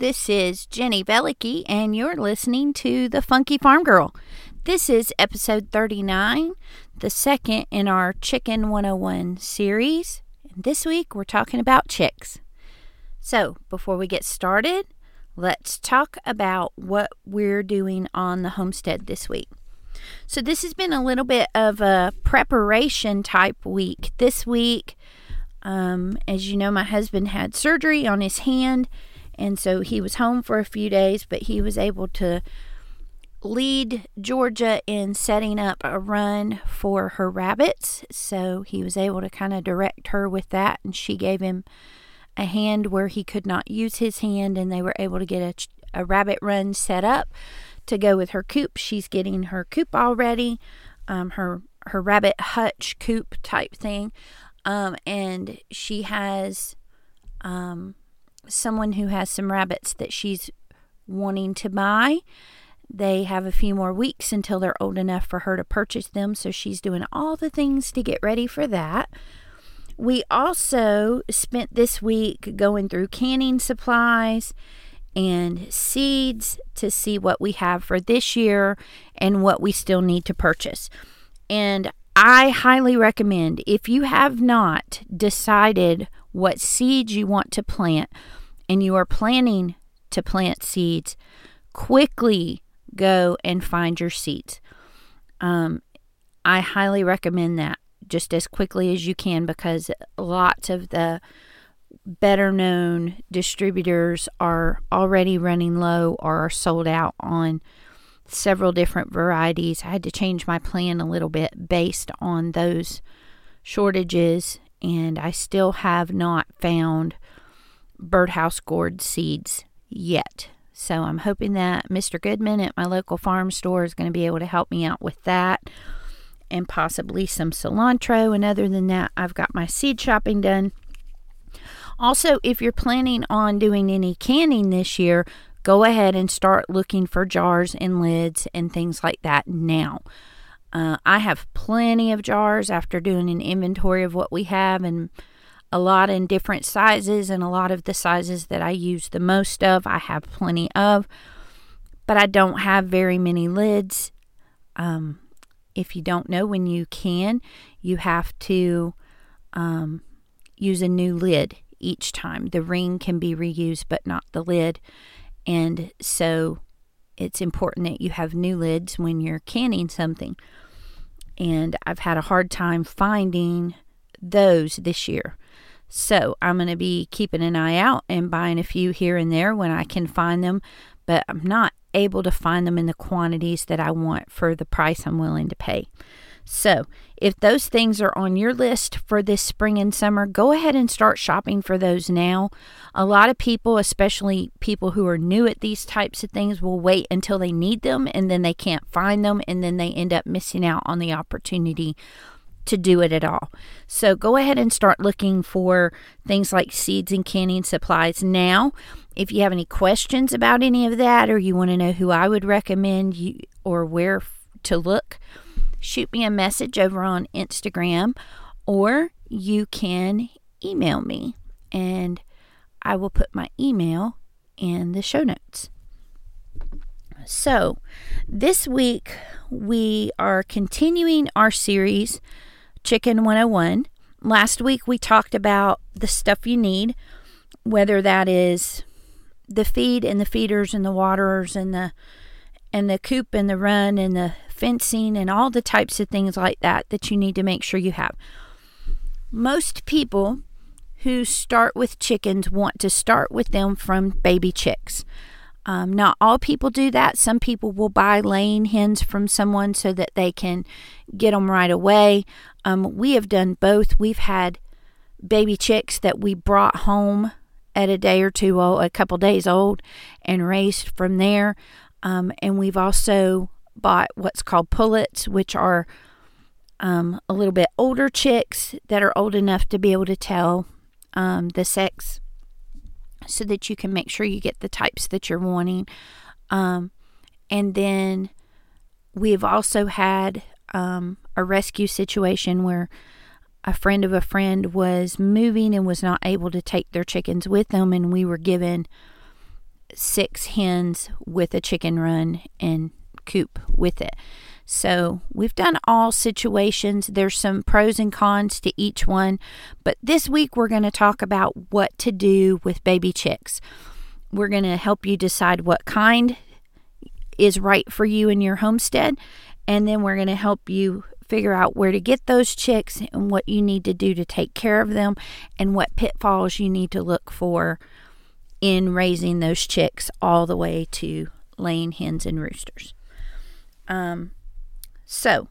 This is Jenny Velicky, and you're listening to The Funky Farm Girl. This is episode 39, the second in our Chicken 101 series. And this week we're talking about chicks. So, before we get started, let's talk about what we're doing on the homestead this week. So, this has been a little bit of a preparation type week. This week, um, as you know, my husband had surgery on his hand and so he was home for a few days, but he was able to lead Georgia in setting up a run for her rabbits. So he was able to kind of direct her with that, and she gave him a hand where he could not use his hand, and they were able to get a, a rabbit run set up to go with her coop. She's getting her coop already, um, her her rabbit hutch coop type thing, um, and she has um, someone who has some rabbits that she's wanting to buy. They have a few more weeks until they're old enough for her to purchase them, so she's doing all the things to get ready for that. We also spent this week going through canning supplies and seeds to see what we have for this year and what we still need to purchase. And I highly recommend if you have not decided what seeds you want to plant and you are planning to plant seeds, quickly go and find your seeds. Um, I highly recommend that just as quickly as you can because lots of the better known distributors are already running low or are sold out on several different varieties. I had to change my plan a little bit based on those shortages, and I still have not found birdhouse gourd seeds yet. So I'm hoping that Mr. Goodman at my local farm store is going to be able to help me out with that and possibly some cilantro. And other than that, I've got my seed shopping done. Also, if you're planning on doing any canning this year, go ahead and start looking for jars and lids and things like that now. Uh, I have plenty of jars after doing an inventory of what we have and a lot in different sizes, and a lot of the sizes that I use the most of, I have plenty of, but I don't have very many lids. Um, if you don't know when you can, you have to um, use a new lid each time. The ring can be reused, but not the lid. And so it's important that you have new lids when you're canning something. And I've had a hard time finding those this year. So I'm going to be keeping an eye out and buying a few here and there when I can find them, but I'm not able to find them in the quantities that I want for the price I'm willing to pay. So, if those things are on your list for this spring and summer, go ahead and start shopping for those now. A lot of people, especially people who are new at these types of things, will wait until they need them and then they can't find them and then they end up missing out on the opportunity to do it at all. So go ahead and start looking for things like seeds and canning supplies now. If you have any questions about any of that or you want to know who I would recommend you or where to look, shoot me a message over on Instagram or you can email me and I will put my email in the show notes. So, this week we are continuing our series Chicken 101. Last week we talked about the stuff you need, whether that is the feed and the feeders and the waterers and the and the coop and the run and the fencing and all the types of things like that that you need to make sure you have. Most people who start with chickens want to start with them from baby chicks. Um, not all people do that. Some people will buy laying hens from someone so that they can get them right away. Um, we have done both. We've had baby chicks that we brought home at a day or two old, a couple days old, and raised from there. Um, and we've also bought what's called pullets, which are um, a little bit older chicks that are old enough to be able to tell um, the sex so that you can make sure you get the types that you're wanting. Um, and then we've also had um, a rescue situation where a friend of a friend was moving and was not able to take their chickens with them, and we were given six hens with a chicken run and coop with it. So we've done all situations. There's some pros and cons to each one, but this week we're going to talk about what to do with baby chicks. We're going to help you decide what kind is right for you in your homestead, and then we're going to help you figure out where to get those chicks and what you need to do to take care of them and what pitfalls you need to look for in raising those chicks all the way to laying hens and roosters. Um, so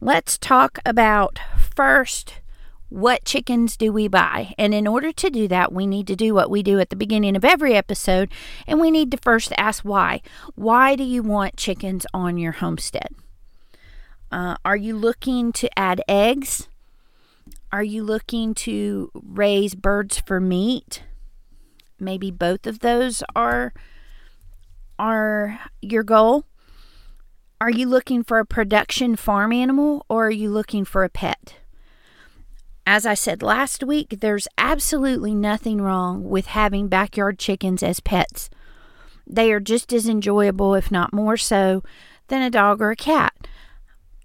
let's talk about first what chickens do we buy? And in order to do that, we need to do what we do at the beginning of every episode, and we need to first ask why. Why do you want chickens on your homestead? Uh, are you looking to add eggs? Are you looking to raise birds for meat? Maybe both of those are are your goal. Are you looking for a production farm animal or are you looking for a pet? As I said last week, there's absolutely nothing wrong with having backyard chickens as pets. They are just as enjoyable, if not more so, than a dog or a cat.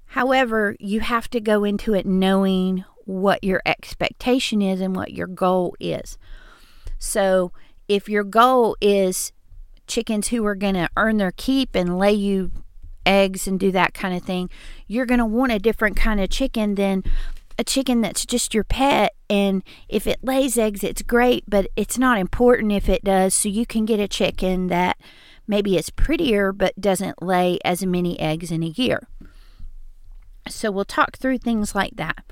However, you have to go into it knowing what your expectation is and what your goal is. So, if your goal is chickens who are going to earn their keep and lay you eggs and do that kind of thing, you're going to want a different kind of chicken than a chicken that's just your pet. And if it lays eggs, it's great, but it's not important if it does. So you can get a chicken that maybe is prettier but doesn't lay as many eggs in a year. So we'll talk through things like that.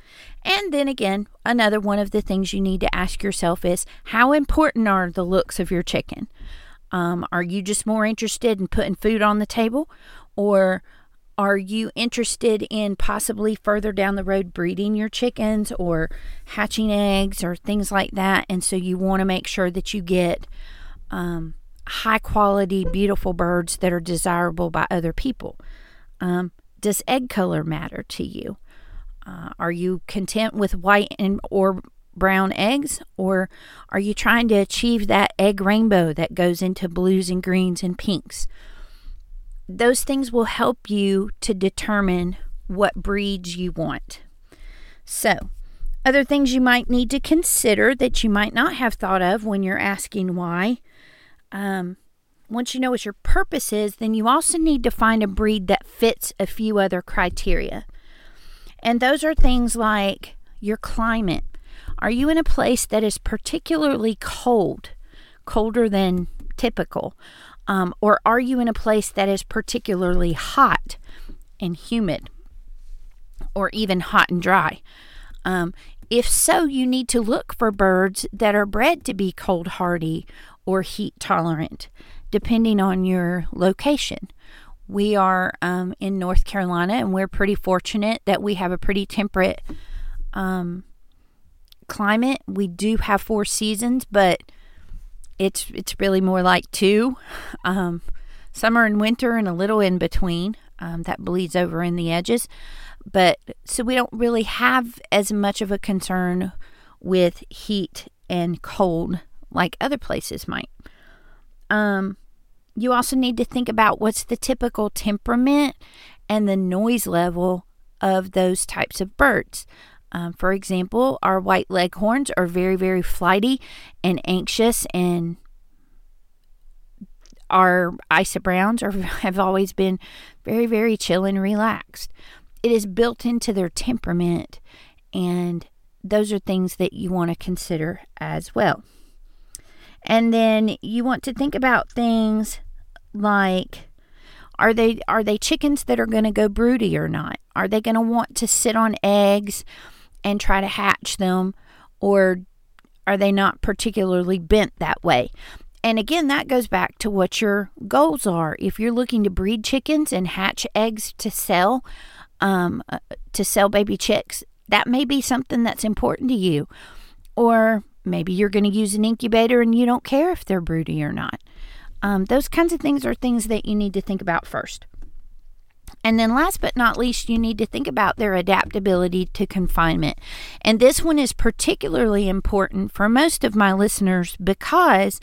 And then again, another one of the things you need to ask yourself is how important are the looks of your chicken? Um, are you just more interested in putting food on the table? Or are you interested in possibly further down the road breeding your chickens or hatching eggs or things like that? And so you want to make sure that you get um, high quality, beautiful birds that are desirable by other people. Um, does egg color matter to you? Uh, are you content with white and or brown eggs, or are you trying to achieve that egg rainbow that goes into blues and greens and pinks? Those things will help you to determine what breeds you want. So, other things you might need to consider that you might not have thought of when you're asking why. Um, once you know what your purpose is, then you also need to find a breed that fits a few other criteria. And those are things like your climate. Are you in a place that is particularly cold, colder than typical? Um, or are you in a place that is particularly hot and humid, or even hot and dry? Um, if so, you need to look for birds that are bred to be cold hardy or heat tolerant, depending on your location. We are um, in North Carolina, and we're pretty fortunate that we have a pretty temperate um, climate. We do have four seasons, but it's it's really more like two um, summer and winter and a little in between um, that bleeds over in the edges. But so we don't really have as much of a concern with heat and cold like other places might. Um, you also need to think about what's the typical temperament and the noise level of those types of birds um, for example, our white leghorns are very, very flighty and anxious, and our Isa Browns are, have always been very, very chill and relaxed. It is built into their temperament, and those are things that you want to consider as well. And then you want to think about things like are they are they chickens that are going to go broody or not? Are they going to want to sit on eggs and try to hatch them or are they not particularly bent that way? And again, that goes back to what your goals are. If you're looking to breed chickens and hatch eggs to sell, um, uh, to sell baby chicks, that may be something that's important to you. Or maybe you're going to use an incubator and you don't care if they're broody or not. Um, those kinds of things are things that you need to think about first. And then, last but not least, you need to think about their adaptability to confinement. And this one is particularly important for most of my listeners because,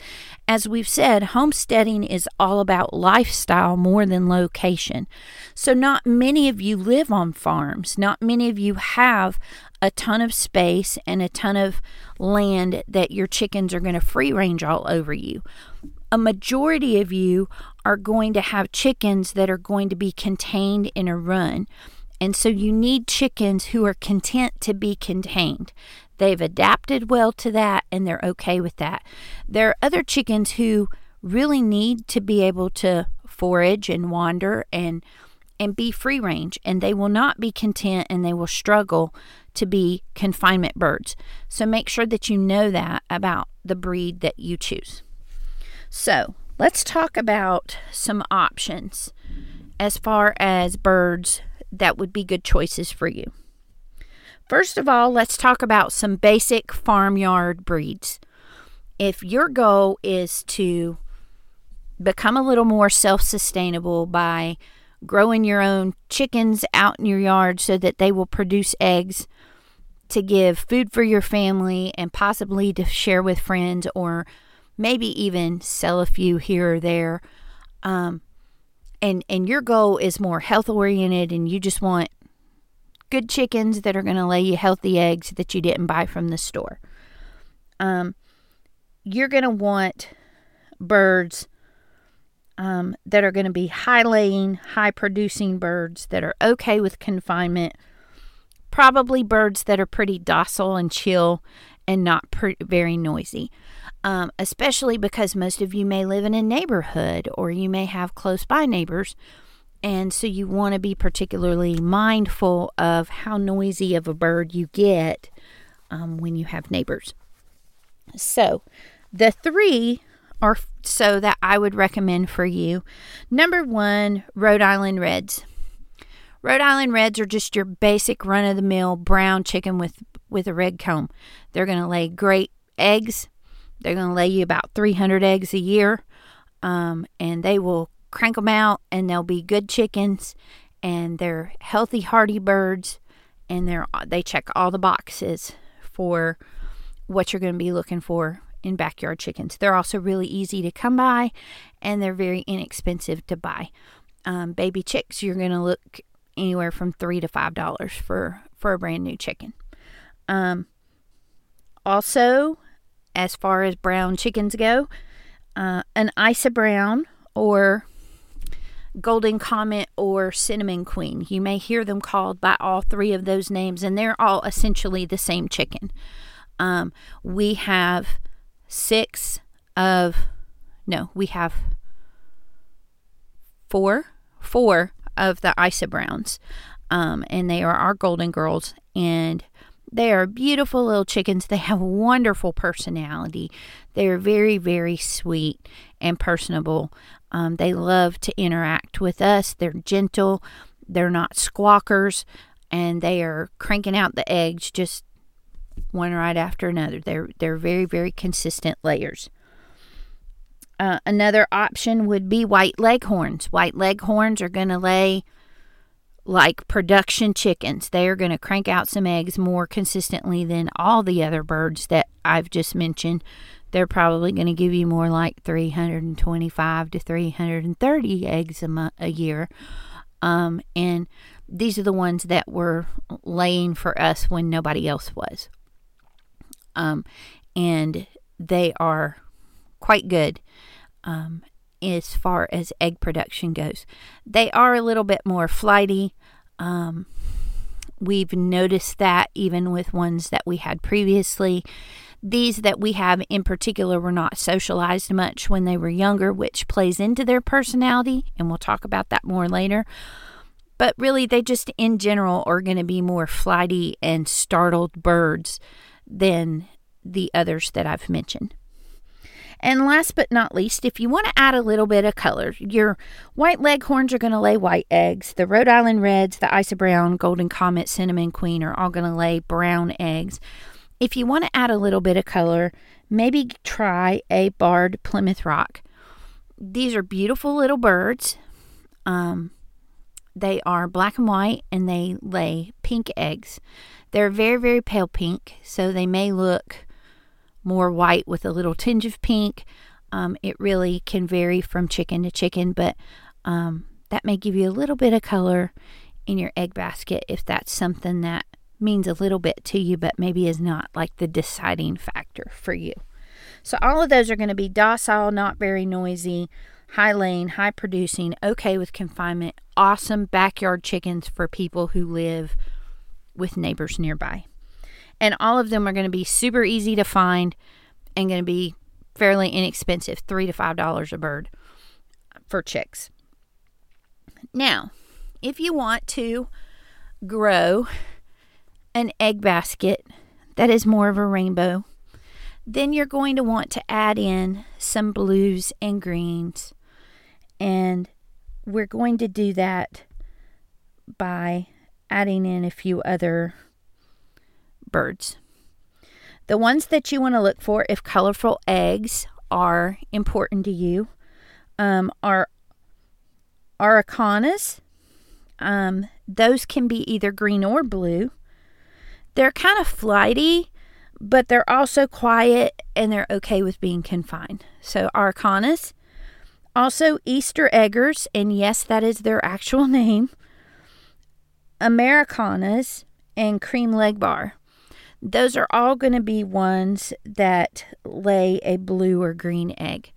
as we've said, homesteading is all about lifestyle more than location. So, not many of you live on farms, not many of you have a ton of space and a ton of land that your chickens are going to free range all over you a majority of you are going to have chickens that are going to be contained in a run. And so you need chickens who are content to be contained. They've adapted well to that and they're okay with that. There are other chickens who really need to be able to forage and wander and and be free range and they will not be content and they will struggle to be confinement birds. So make sure that you know that about the breed that you choose. So, let's talk about some options as far as birds that would be good choices for you. First of all, let's talk about some basic farmyard breeds. If your goal is to become a little more self sustainable by growing your own chickens out in your yard so that they will produce eggs to give food for your family and possibly to share with friends or maybe even sell a few here or there. Um, and and your goal is more health oriented, and you just want good chickens that are going to lay you healthy eggs that you didn't buy from the store. Um, you're going to want birds um, that are going to be high laying, high producing birds that are okay with confinement. Probably birds that are pretty docile and chill and not pre- very noisy um, especially because most of you may live in a neighborhood or you may have close by neighbors. And so you want to be particularly mindful of how noisy of a bird you get um, when you have neighbors. So the three are so that I would recommend for you. Number one, Rhode Island Reds. Rhode Island Reds are just your basic run of the mill brown chicken with, with a red comb. They're going to lay great eggs they're going to lay you about 300 eggs a year, um, and they will crank them out, and they'll be good chickens, and they're healthy, hardy birds, and they're they check all the boxes for what you're going to be looking for in backyard chickens. They're also really easy to come by, and they're very inexpensive to buy. Um, baby chicks, you're going to look anywhere from three to five dollars for for a brand new chicken. Um, also, as far as brown chickens go. Uh, an Isa Brown or Golden Comet or Cinnamon Queen. You may hear them called by all three of those names, and they're all essentially the same chicken. Um, we have six of, no, we have four, four of the Isa Browns, um, and they are our Golden Girls. And they are beautiful little chickens. They have wonderful personality. They are very, very sweet and personable. Um, they love to interact with us. They're gentle. They're not squawkers, and they are cranking out the eggs just one right after another. They're they're very, very consistent layers. Uh, another option would be white leghorns. White leghorns are going to lay like production chickens. They are going to crank out some eggs more consistently than all the other birds that I've just mentioned. They're probably going to give you more like 325 to 330 eggs a, a year. Um, and these are the ones that were laying for us when nobody else was. Um, and they are quite good. Um, as far as egg production goes. They are a little bit more flighty. Um, We've noticed that even with ones that we had previously. These that we have in particular were not socialized much when they were younger, which plays into their personality, and we'll talk about that more later. But really, they just in general are going to be more flighty and startled birds than the others that I've mentioned. And last but not least, if you want to add a little bit of color, your white leghorns are going to lay white eggs. The Rhode Island Reds, the Isa Brown, Golden Comet, Cinnamon Queen are all going to lay brown eggs. If you want to add a little bit of color, maybe try a barred Plymouth Rock. These are beautiful little birds. Um, they are black and white and they lay pink eggs. They're very, very pale pink, so they may look more white with a little tinge of pink. Um, it really can vary from chicken to chicken, but um, that may give you a little bit of color in your egg basket if that's something that means a little bit to you, but maybe is not like the deciding factor for you. So, all of those are going to be docile, not very noisy, high laying, high producing, okay with confinement, awesome backyard chickens for people who live with neighbors nearby. And all of them are going to be super easy to find and going to be fairly inexpensive three to five dollars a bird for chicks. Now, if you want to grow an egg basket that is more of a rainbow, then you're going to want to add in some blues and greens. And we're going to do that by adding in a few other birds. The ones that you want to look for if colorful eggs are important to you um, are Araucanas. Um, those can be either green or blue. They're kind of flighty, but they're also quiet and they're okay with being confined. So, Araucanas. Also, Easter eggers, and yes, that is their actual name. Americanas and cream Legbar. Those are all going to be ones that lay a blue or green egg.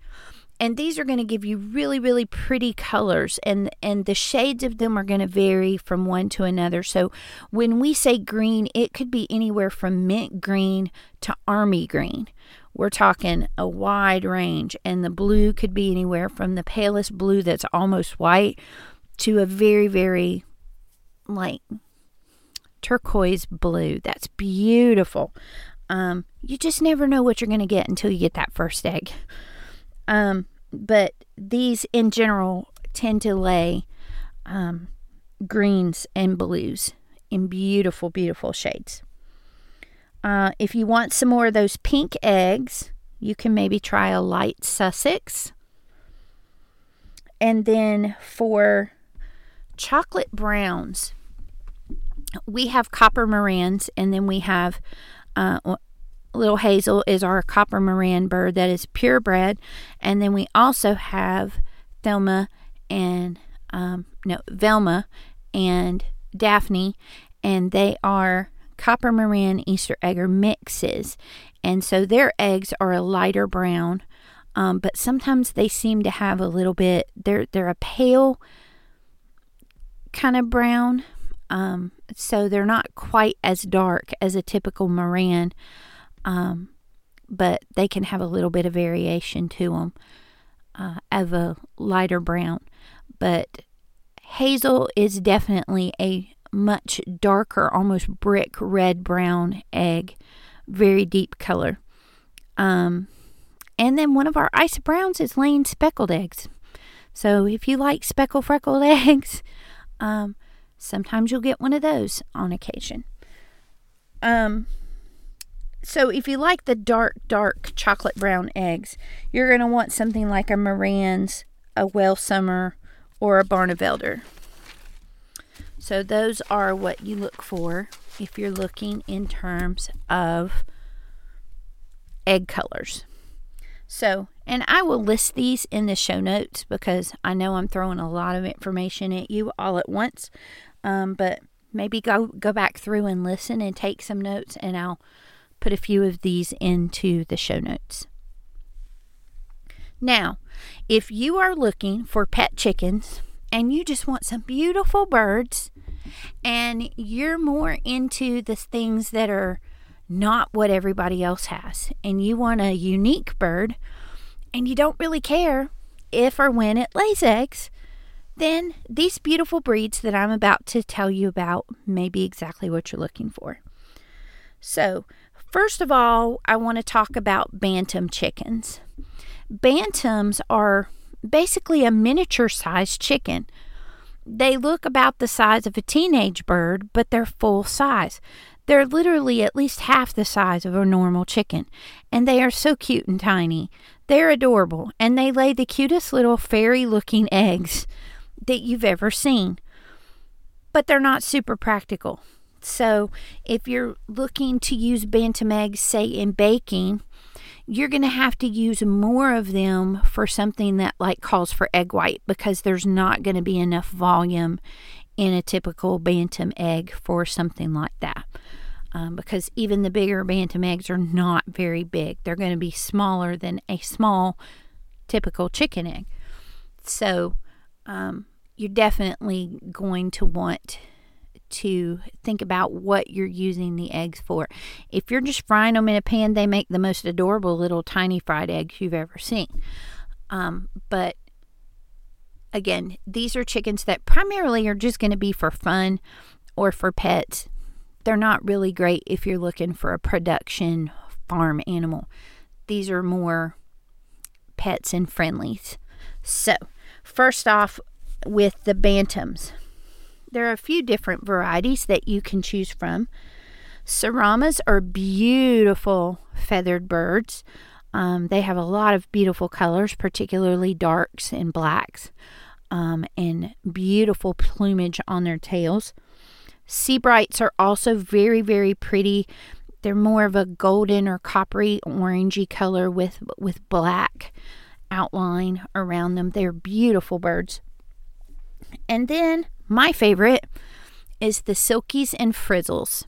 And these are going to give you really really pretty colors and and the shades of them are going to vary from one to another. So when we say green it could be anywhere from mint green to army green. We're talking a wide range and the blue could be anywhere from the palest blue that's almost white to a very very like turquoise blue that's beautiful um, you just never know what you're going to get until you get that first egg um, but these in general tend to lay um, greens and blues in beautiful, beautiful shades. Uh, if you want some more of those pink eggs, you can maybe try a light Sussex. And then for chocolate browns, we have copper Marans, and then we have uh, Little Hazel is our copper Maran bird that is purebred. And then we also have Thelma and, um, no, Velma and Daphne, and they are copper Maran Easter egger mixes. And so their eggs are a lighter brown, um, but sometimes they seem to have a little bit, they're, they're a pale kind of brown. Um, so they're not quite as dark as a typical Maran um, but they can have a little bit of variation to them uh, of a lighter brown. But hazel is definitely a much darker, almost brick red brown egg, very deep color. Um, and then one of our Isa Browns is laying speckled eggs. So if you like speckle freckled eggs, um, sometimes you'll get one of those on occasion. Um, so if you like the dark, dark chocolate brown eggs, you're going to want something like a Marans, a Welsummer, or a Barnevelder. So those are what you look for if you're looking in terms of egg colors. So, and I will list these in the show notes because I know I'm throwing a lot of information at you all at once. Um, but maybe go go back through and listen and take some notes, and I'll put a few of these into the show notes. Now, if you are looking for pet chickens and you just want some beautiful birds and you're more into the things that are not what everybody else has, and you want a unique bird, and you don't really care if or when it lays eggs, then these beautiful breeds that I'm about to tell you about may be exactly what you're looking for. So, first of all, I want to talk about bantam chickens. Bantams are basically a miniature sized chicken. They look about the size of a teenage bird, but they're full size. They're literally at least half the size of a normal chicken, and they are so cute and tiny. They're adorable, and they lay the cutest little fairy looking eggs that you've ever seen. But they're not super practical. So, if you're looking to use bantam eggs, say in baking, you're going to have to use more of them for something that like calls for egg white because there's not going to be enough volume in a typical bantam egg for something like that. Um, because even the bigger bantam eggs are not very big. They're going to be smaller than a small typical chicken egg. So um, you're definitely going to want to think about what you're using the eggs for. If you're just frying them in a pan, they make the most adorable little tiny fried eggs you've ever seen. Um, but again, these are chickens that primarily are just going to be for fun or for pets. They're not really great if you're looking for a production farm animal. These are more pets and friendlies. So, first off, with the bantams. There are a few different varieties that you can choose from. Seramas are beautiful feathered birds. Um, they have a lot of beautiful colors, particularly darks and blacks, um, and beautiful plumage on their tails. Sebrights are also very, very pretty. They're more of a golden or coppery orangey color with with black outline around them. They're beautiful birds. And then my favorite is the silkies and frizzles.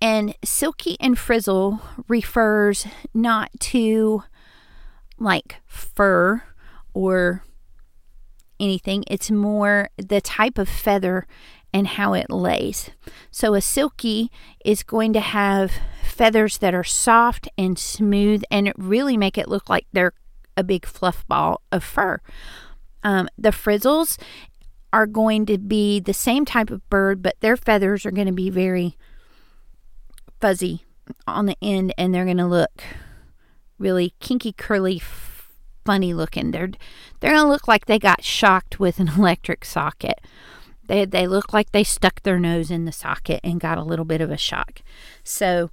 And silky and frizzle refers not to like fur or anything, it's more the type of feather and how it lays. So a silky is going to have feathers that are soft and smooth and really make it look like they're a big fluff ball of fur. Um, the frizzles are going to be the same type of bird, but their feathers are going to be very fuzzy on the end and they're going to look really kinky, curly, funny looking. They're they're going to look like they got shocked with an electric socket. They they look like they stuck their nose in the socket and got a little bit of a shock. So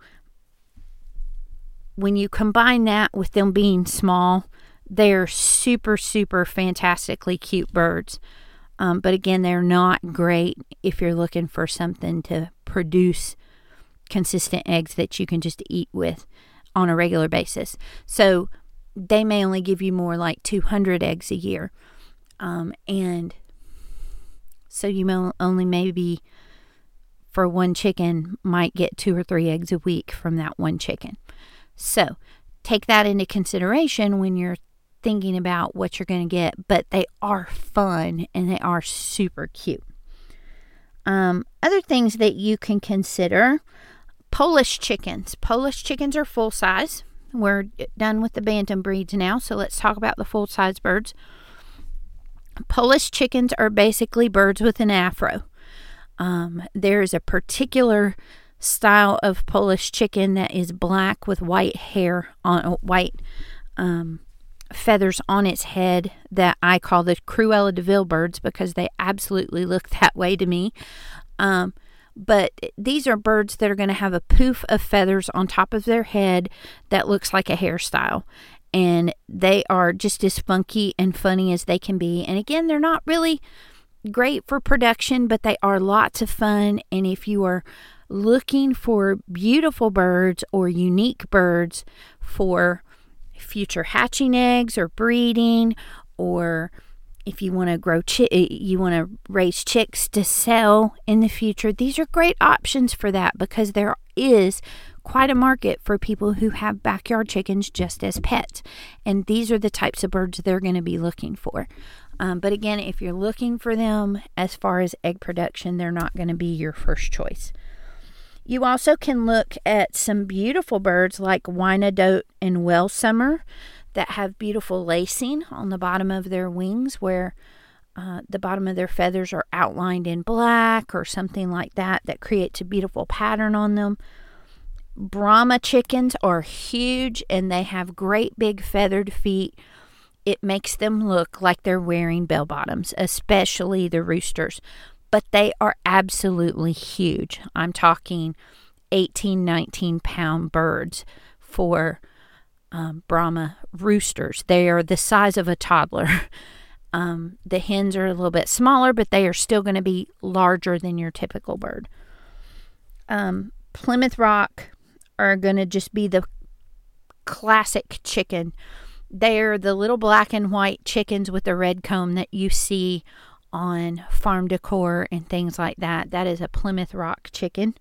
when you combine that with them being small, they're super super fantastically cute birds. Um, but again, they're not great if you're looking for something to produce consistent eggs that you can just eat with on a regular basis. So they may only give you more like 200 eggs a year. Um, and so you may only maybe for one chicken might get two or three eggs a week from that one chicken. So take that into consideration when you're thinking about what you're going to get, but they are fun and they are super cute. Um, other things that you can consider Polish chickens. Polish chickens are full size. We're done with the bantam breeds now, so let's talk about the full size birds. Polish chickens are basically birds with an afro. Um, there is a particular style of Polish chicken that is black with white hair on white um, feathers on its head that I call the Cruella de Vil birds because they absolutely look that way to me. Um, but these are birds that are going to have a poof of feathers on top of their head that looks like a hairstyle. And they are just as funky and funny as they can be. And again, they're not really great for production, but they are lots of fun. And if you are looking for beautiful birds or unique birds for future hatching eggs or breeding or if you want to grow chi- eh, you want to raise chicks to sell in the future these are great options for that because there is quite a market for people who have backyard chickens just as pets and these are the types of birds they're going to be looking for Um, but again, if you're looking for them as far as egg production, they're not going to be your first choice. You also can look at some beautiful birds like Wyandotte and Welsummer that have beautiful lacing on the bottom of their wings where uh, the bottom of their feathers are outlined in black or something like that that creates a beautiful pattern on them. Brahma chickens are huge and they have great big feathered feet. It makes them look like they're wearing bell bottoms, especially the roosters. But they are absolutely huge. I'm talking 18, 19 pound birds for um, Brahma roosters. They are the size of a toddler. Um, the hens are a little bit smaller, but they are still going to be larger than your typical bird. Um, Plymouth Rock are going to just be the classic chicken. They're the little black and white chickens with the red comb that you see on farm decor and things like that. That is a Plymouth Rock chicken.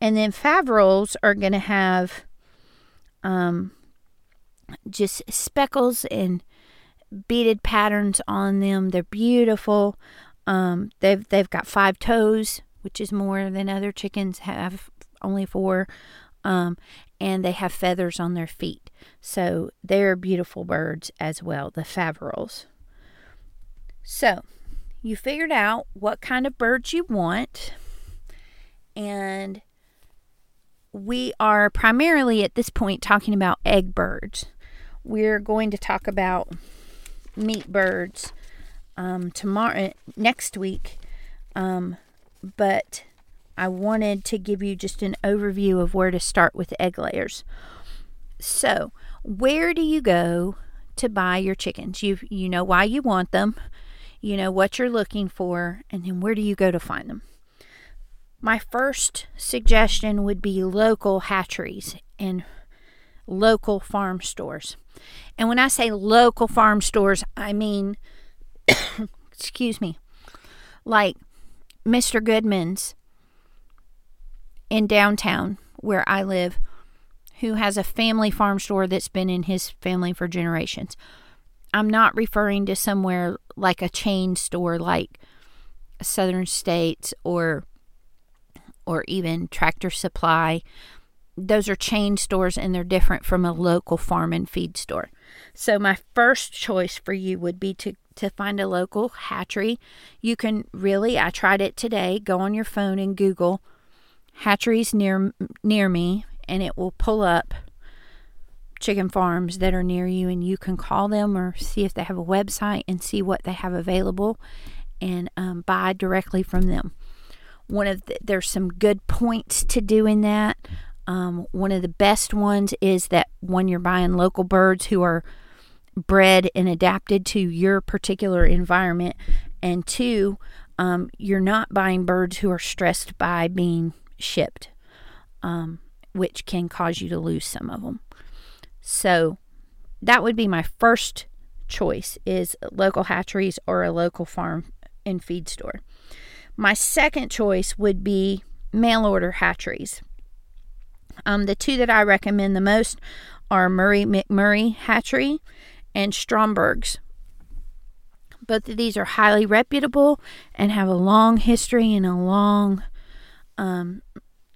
And then Faverolles are going to have um, just speckles and beaded patterns on them. They're beautiful. Um, they've they've got five toes, which is more than other chickens have, only four. Um, and they have feathers on their feet. So they're beautiful birds as well, the Faverolles. So you figured out what kind of birds you want, and we are primarily at this point talking about egg birds. We're going to talk about meat birds um, tomorrow, next week. Um, but I wanted to give you just an overview of where to start with egg layers. So, where do you go to buy your chickens? You you know why you want them, you know what you're looking for, and then where do you go to find them? My first suggestion would be local hatcheries and local farm stores. And when I say local farm stores, I mean, excuse me, like Mr. Goodman's in downtown where I live, who has a family farm store that's been in his family for generations. I'm not referring to somewhere like a chain store like Southern States or or even Tractor Supply those are chain stores and they're different from a local farm and feed store. So my first choice for you would be to to find a local hatchery. You can really I tried it today. Go on your phone and Google hatcheries near near me and it will pull up chicken farms that are near you and you can call them or see if they have a website and see what they have available and um, buy directly from them one of the, there's some good points to doing that um, one of the best ones is that when you're buying local birds who are bred and adapted to your particular environment, and two, um, you're not buying birds who are stressed by being shipped, um, which can cause you to lose some of them. So that would be my first choice is local hatcheries or a local farm and feed store. My second choice would be mail order hatcheries. Um, the two that I recommend the most are Murray McMurray Hatchery and Stromberg's. Both of these are highly reputable and have a long history and a long, um,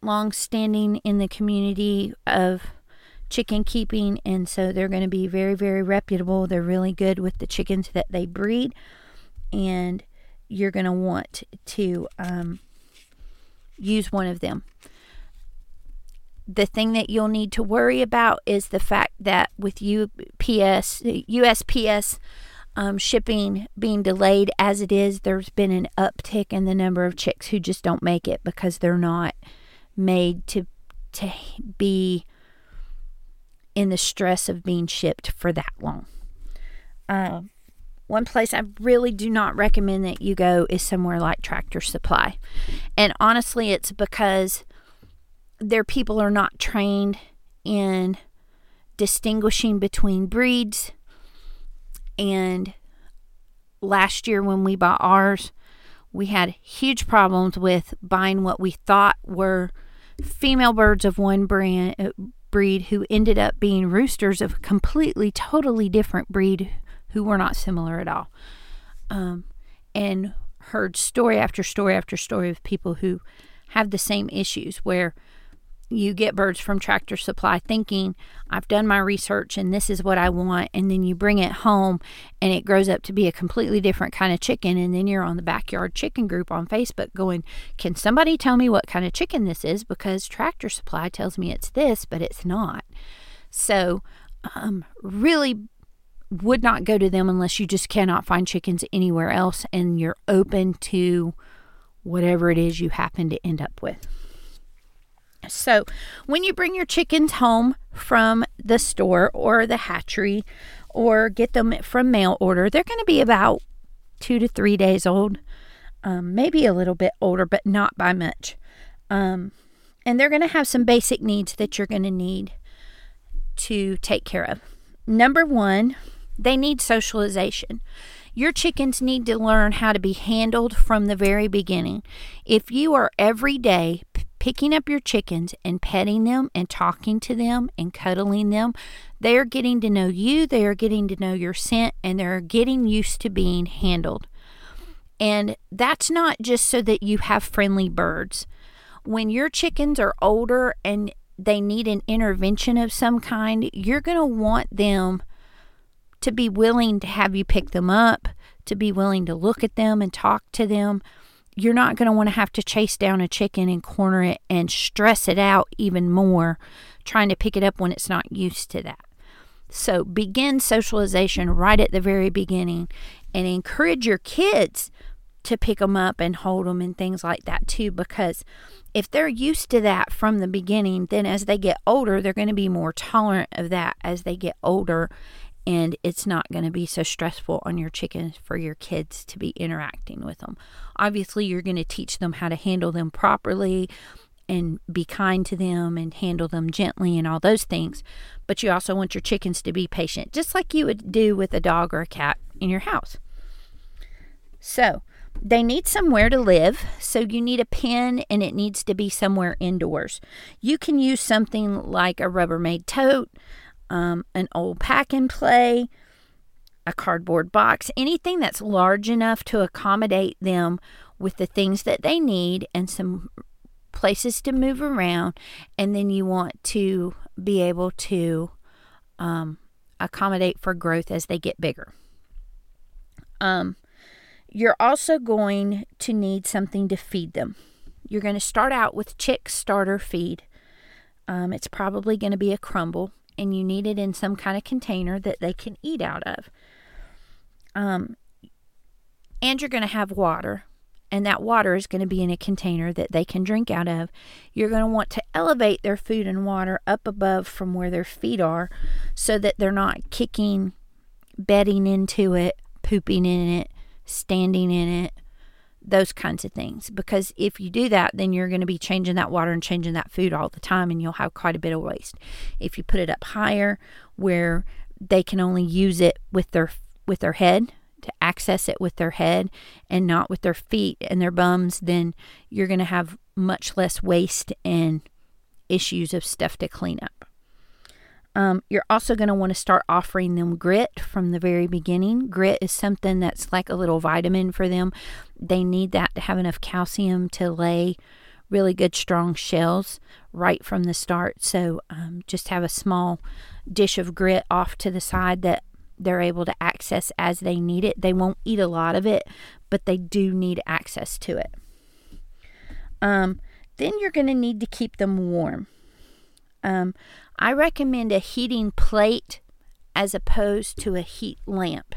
long standing in the community of chicken keeping, and so they're going to be very, very reputable. They're really good with the chickens that they breed, and you're going to want to um, use one of them the thing that you'll need to worry about is the fact that with UPS, USPS um, shipping being delayed as it is, there's been an uptick in the number of chicks who just don't make it because they're not made to to be in the stress of being shipped for that long. Uh, one place I really do not recommend that you go is somewhere like Tractor Supply. And honestly, it's because their people are not trained in distinguishing between breeds. And last year, when we bought ours, we had huge problems with buying what we thought were female birds of one brand, breed who ended up being roosters of a completely, totally different breed who were not similar at all. um, and heard story after story after story of people who have the same issues where you get birds from Tractor Supply thinking, I've done my research and this is what I want. And then you bring it home and it grows up to be a completely different kind of chicken. And then you're on the backyard chicken group on Facebook going, Can somebody tell me what kind of chicken this is? Because Tractor Supply tells me it's this, but it's not. So, um, really would not go to them unless you just cannot find chickens anywhere else and you're open to whatever it is you happen to end up with. So, when you bring your chickens home from the store or the hatchery or get them from mail order, they're going to be about two to three days old, um, maybe a little bit older, but not by much. Um, and they're going to have some basic needs that you're going to need to take care of. Number one, they need socialization. Your chickens need to learn how to be handled from the very beginning. If you are every day picking up your chickens and petting them and talking to them and cuddling them, they are getting to know you, they are getting to know your scent, and they're getting used to being handled. And that's not just so that you have friendly birds. When your chickens are older and they need an intervention of some kind, you're going to want them to be willing to have you pick them up, to be willing to look at them and talk to them you're not going to want to have to chase down a chicken and corner it and stress it out even more trying to pick it up when it's not used to that. So begin socialization right at the very beginning and encourage your kids to pick them up and hold them and things like that too because if they're used to that from the beginning then as they get older they're going to be more tolerant of that as they get older and it's not going to be so stressful on your chickens for your kids to be interacting with them. Obviously, you're going to teach them how to handle them properly and be kind to them and handle them gently and all those things. But you also want your chickens to be patient, just like you would do with a dog or a cat in your house. So, they need somewhere to live, so you need a pen and it needs to be somewhere indoors. You can use something like a Rubbermaid tote, um, an old pack and play, a cardboard box, anything that's large enough to accommodate them with the things that they need and some places to move around. And then you want to be able to um, accommodate for growth as they get bigger. Um, you're also going to need something to feed them. You're going to start out with chick starter feed. Um, it's probably going to be a crumble and you need it in some kind of container that they can eat out of. Um, and you're going to have water, and that water is going to be in a container that they can drink out of. You're going to want to elevate their food and water up above from where their feet are so that they're not kicking, bedding into it, pooping in it, standing in it, those kinds of things. Because if you do that, then you're going to be changing that water and changing that food all the time, and you'll have quite a bit of waste. If you put it up higher, where they can only use it with their with their head to access it with their head and not with their feet and their bums, then you're going to have much less waste and issues of stuff to clean up. Um, you're also going to want to start offering them grit from the very beginning. Grit is something that's like a little vitamin for them. They need that to have enough calcium to lay really good, strong shells right from the start. So um, just have a small dish of grit off to the side that they're able to access as they need it. They won't eat a lot of it, but they do need access to it. Um, then you're going to need to keep them warm. Um, I recommend a heating plate as opposed to a heat lamp.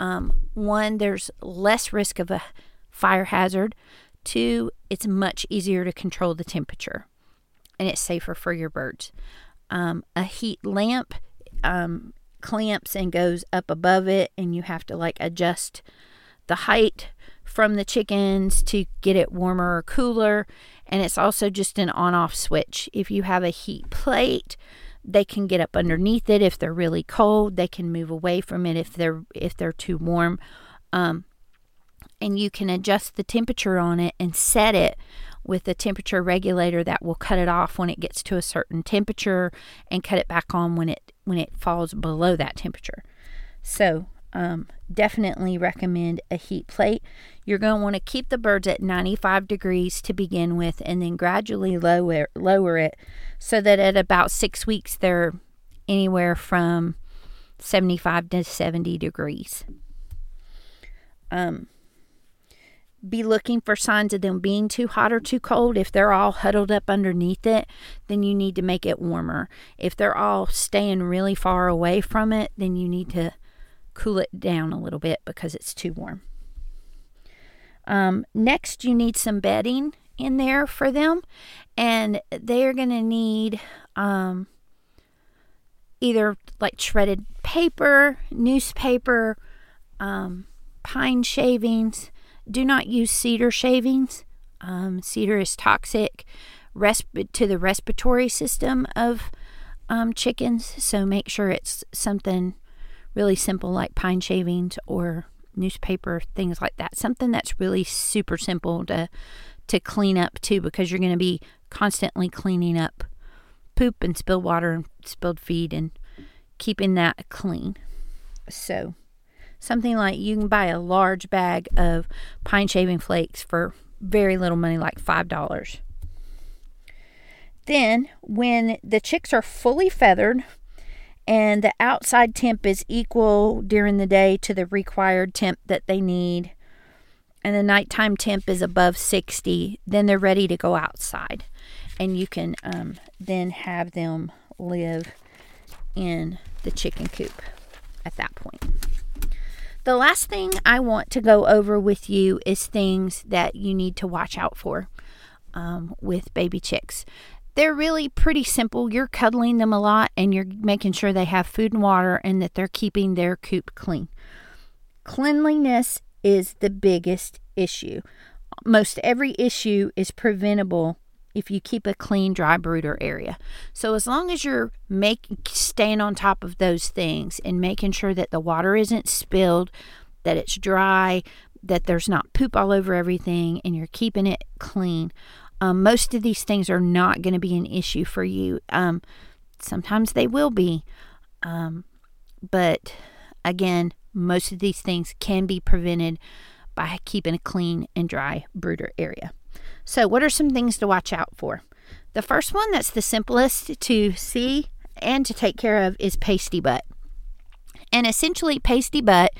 Um, one, there's less risk of a fire hazard. Two, it's much easier to control the temperature and it's safer for your birds. Um, a heat lamp um, clamps and goes up above it, and you have to like adjust the height from the chickens to get it warmer or cooler. And it's also just an on off switch. If you have a heat plate, they can get up underneath it if they're really cold. They can move away from it if they're if they're too warm. Um, and you can adjust the temperature on it and set it with a temperature regulator that will cut it off when it gets to a certain temperature and cut it back on when it when it falls below that temperature. So um, definitely recommend a heat plate. You're going to want to keep the birds at 95 degrees to begin with and then gradually lower, lower it so that at about six weeks they're anywhere from 75 to 70 degrees. Um, be looking for signs of them being too hot or too cold. If they're all huddled up underneath it, then you need to make it warmer. If they're all staying really far away from it, then you need to cool it down a little bit because it's too warm. Um, next, you need some bedding in there for them, and they're going to need um, either like shredded paper, newspaper, um, pine shavings. Do not use cedar shavings. Um, cedar is toxic resp- to the respiratory system of um, chickens, so make sure it's something really simple like pine shavings or newspaper things like that. Something that's really super simple to to clean up too because you're going to be constantly cleaning up poop and spilled water and spilled feed and keeping that clean. So something like you can buy a large bag of pine shaving flakes for very little money like five dollars. Then when the chicks are fully feathered and the outside temp is equal during the day to the required temp that they need. And the nighttime temp is above 60 then they're ready to go outside. And you can um, then have them live in the chicken coop at that point. The last thing i want to go over with you is things that you need to watch out for um, with baby chicks they're really pretty simple. You're cuddling them a lot and you're making sure they have food and water and that they're keeping their coop clean. Cleanliness is the biggest issue. Most every issue is preventable if you keep a clean dry brooder area. So as long as you're making staying on top of those things and making sure that the water isn't spilled, that it's dry, that there's not poop all over everything and you're keeping it clean, um, most of these things are not going to be an issue for you. Um, sometimes they will be. Um, but again, most of these things can be prevented by keeping a clean and dry brooder area. So, what are some things to watch out for? The first one that's the simplest to see and to take care of is pasty butt. And essentially, pasty butt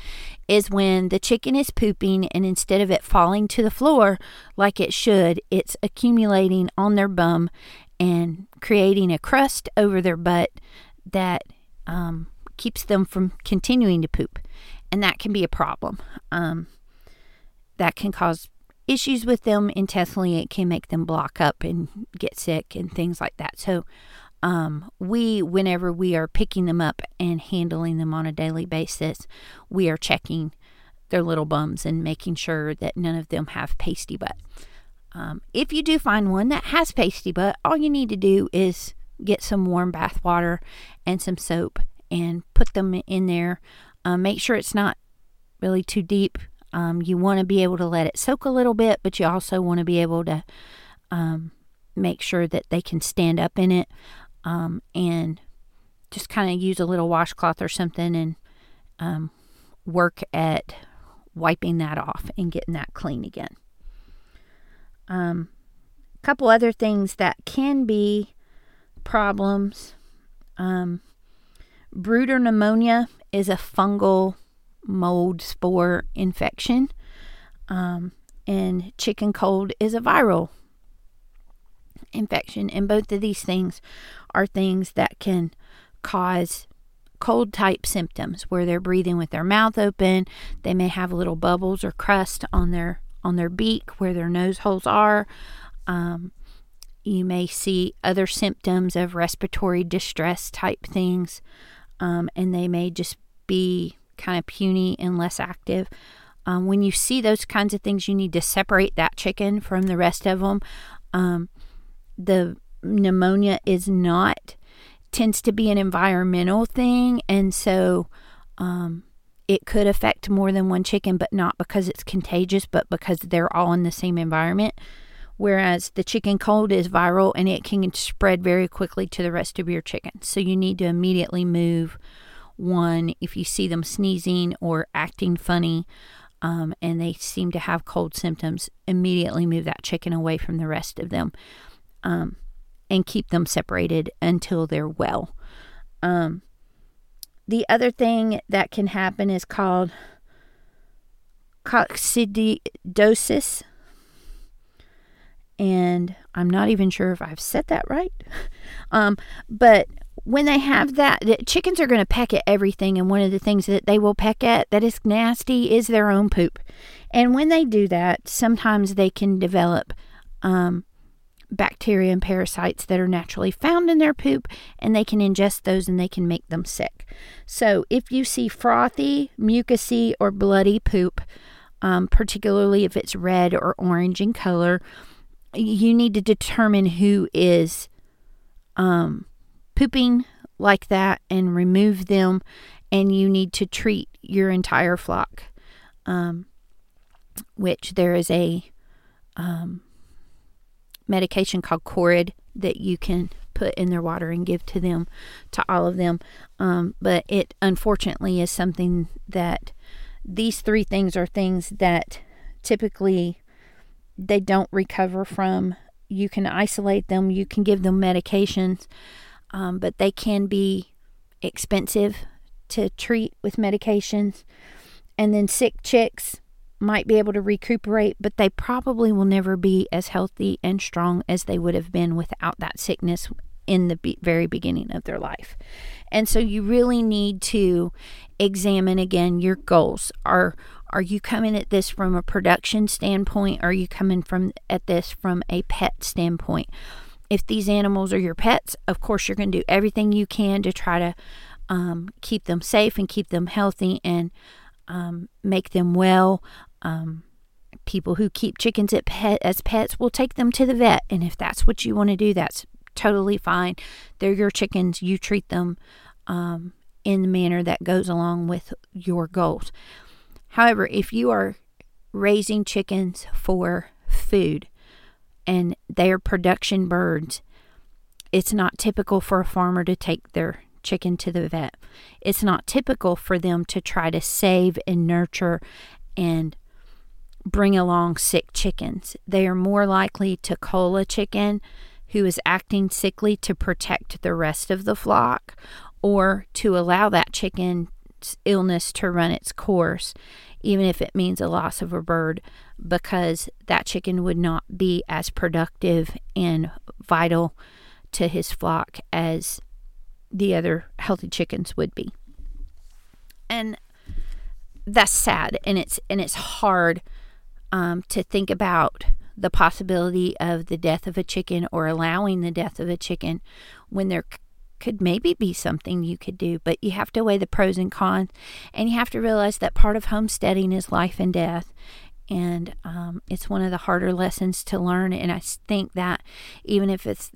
is when the chicken is pooping and instead of it falling to the floor like it should, it's accumulating on their bum and creating a crust over their butt that um, keeps them from continuing to poop. And that can be a problem. Um, that can cause issues with them intestinally. It can make them block up and get sick and things like that. So, um, we, whenever we are picking them up and handling them on a daily basis, we are checking their little bums and making sure that none of them have pasty butt. Um, if you do find one that has pasty butt, all you need to do is get some warm bath water and some soap and put them in there. Um, make sure it's not really too deep. Um, you want to be able to let it soak a little bit, but you also want to be able to um, make sure that they can stand up in it um, and just kind of use a little washcloth or something and um, work at wiping that off and getting that clean again. Um, a couple other things that can be problems. Um, brooder pneumonia is a fungal mold spore infection, um, and chicken cold is a viral infection. And both of these things are things that can cause cold type symptoms where they're breathing with their mouth open. They may have little bubbles or crust on their on their beak where their nose holes are. Um, you may see other symptoms of respiratory distress type things, um, and they may just be kind of puny and less active. Um, when you see those kinds of things, you need to separate that chicken from the rest of them. Um, the pneumonia is not tends to be an environmental thing. And so um, it could affect more than one chicken but not because it's contagious but because they're all in the same environment. Whereas the chicken cold is viral and it can spread very quickly to the rest of your chickens so you need to immediately move one, if you see them sneezing or acting funny, um, and they seem to have cold symptoms, immediately move that chicken away from the rest of them um, and keep them separated until they're well. Um, the other thing that can happen is called coccidiosis. And I'm not even sure if I've said that right. um, but when they have that, the chickens are going to peck at everything. And one of the things that they will peck at that is nasty is their own poop. And when they do that, sometimes they can develop um, bacteria and parasites that are naturally found in their poop, and they can ingest those and they can make them sick. So, if you see frothy, mucousy, or bloody poop, um, particularly if it's red or orange in color, you need to determine who is um, pooping like that and remove them, and you need to treat your entire flock. Um, which there is a um, medication called Corid that you can put in their water and give to them, to all of them. Um, but it unfortunately is something that these three things are things that typically they don't recover from. You can isolate them, you can give them medications, um, but they can be expensive to treat with medications. And then sick chicks, might be able to recuperate, but they probably will never be as healthy and strong as they would have been without that sickness in the be- very beginning of their life. And so you really need to examine again your goals. Are are you coming at this from a production standpoint? Are you coming from at this from a pet standpoint? If these animals are your pets, of course you're going to do everything you can to try to um, keep them safe and keep them healthy and um, make them well. Um, people who keep chickens pet, as pets will take them to the vet, and if that's what you want to do, that's totally fine. They're your chickens. You treat them um, in the manner that goes along with your goals. However, if you are raising chickens for food and they are production birds, it's not typical for a farmer to take their chicken to the vet. It's not typical for them to try to save and nurture and bring along sick chickens. They are more likely to cull a chicken who is acting sickly to protect the rest of the flock or to allow that chicken's illness to run its course, even if it means a loss of a bird, because that chicken would not be as productive and vital to his flock as the other healthy chickens would be. And that's sad and it's and it's hard um, to think about the possibility of the death of a chicken or allowing the death of a chicken when there c- could maybe be something you could do, but you have to weigh the pros and cons, and you have to realize that part of homesteading is life and death. And um, it's one of the harder lessons to learn. And I think that even if it's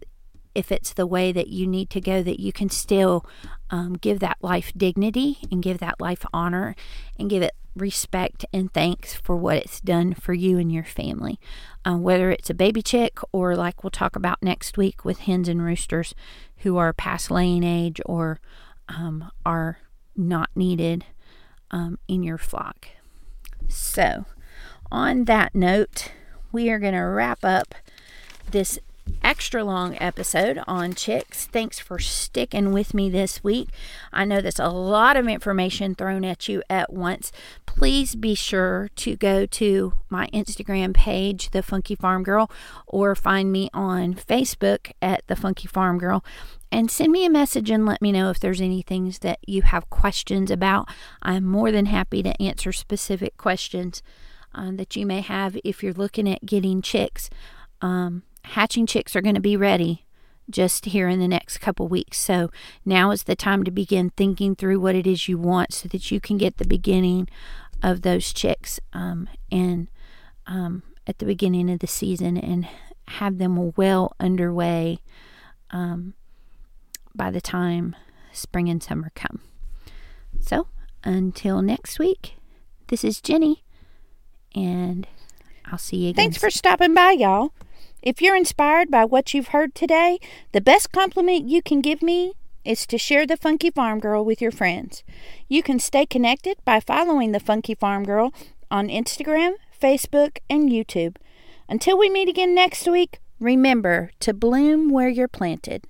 if it's the way that you need to go, that you can still um, give that life dignity and give that life honor and give it respect and thanks for what it's done for you and your family. Uh, whether it's a baby chick or, like we'll talk about next week, with hens and roosters who are past laying age or um, are not needed um, in your flock. So, on that note, we are going to wrap up this extra long episode on chicks. Thanks for sticking with me this week. I know that's a lot of information thrown at you at once. Please be sure to go to my Instagram page, The Funky Farm Girl, or find me on Facebook at The Funky Farm Girl and send me a message and let me know if there's any things that you have questions about. I'm more than happy to answer specific questions uh, that you may have if you're looking at getting chicks. Um, hatching chicks are going to be ready just here in the next couple weeks. So now is the time to begin thinking through what it is you want so that you can get the beginning of those chicks um, and um, at the beginning of the season and have them well underway um, by the time spring and summer come. So until next week, this is Jenny, and I'll see you again. Thanks for stopping by, y'all. If you're inspired by what you've heard today, the best compliment you can give me is to share the Funky Farm Girl with your friends. You can stay connected by following the Funky Farm Girl on Instagram, Facebook, and YouTube. Until we meet again next week, remember to bloom where you're planted.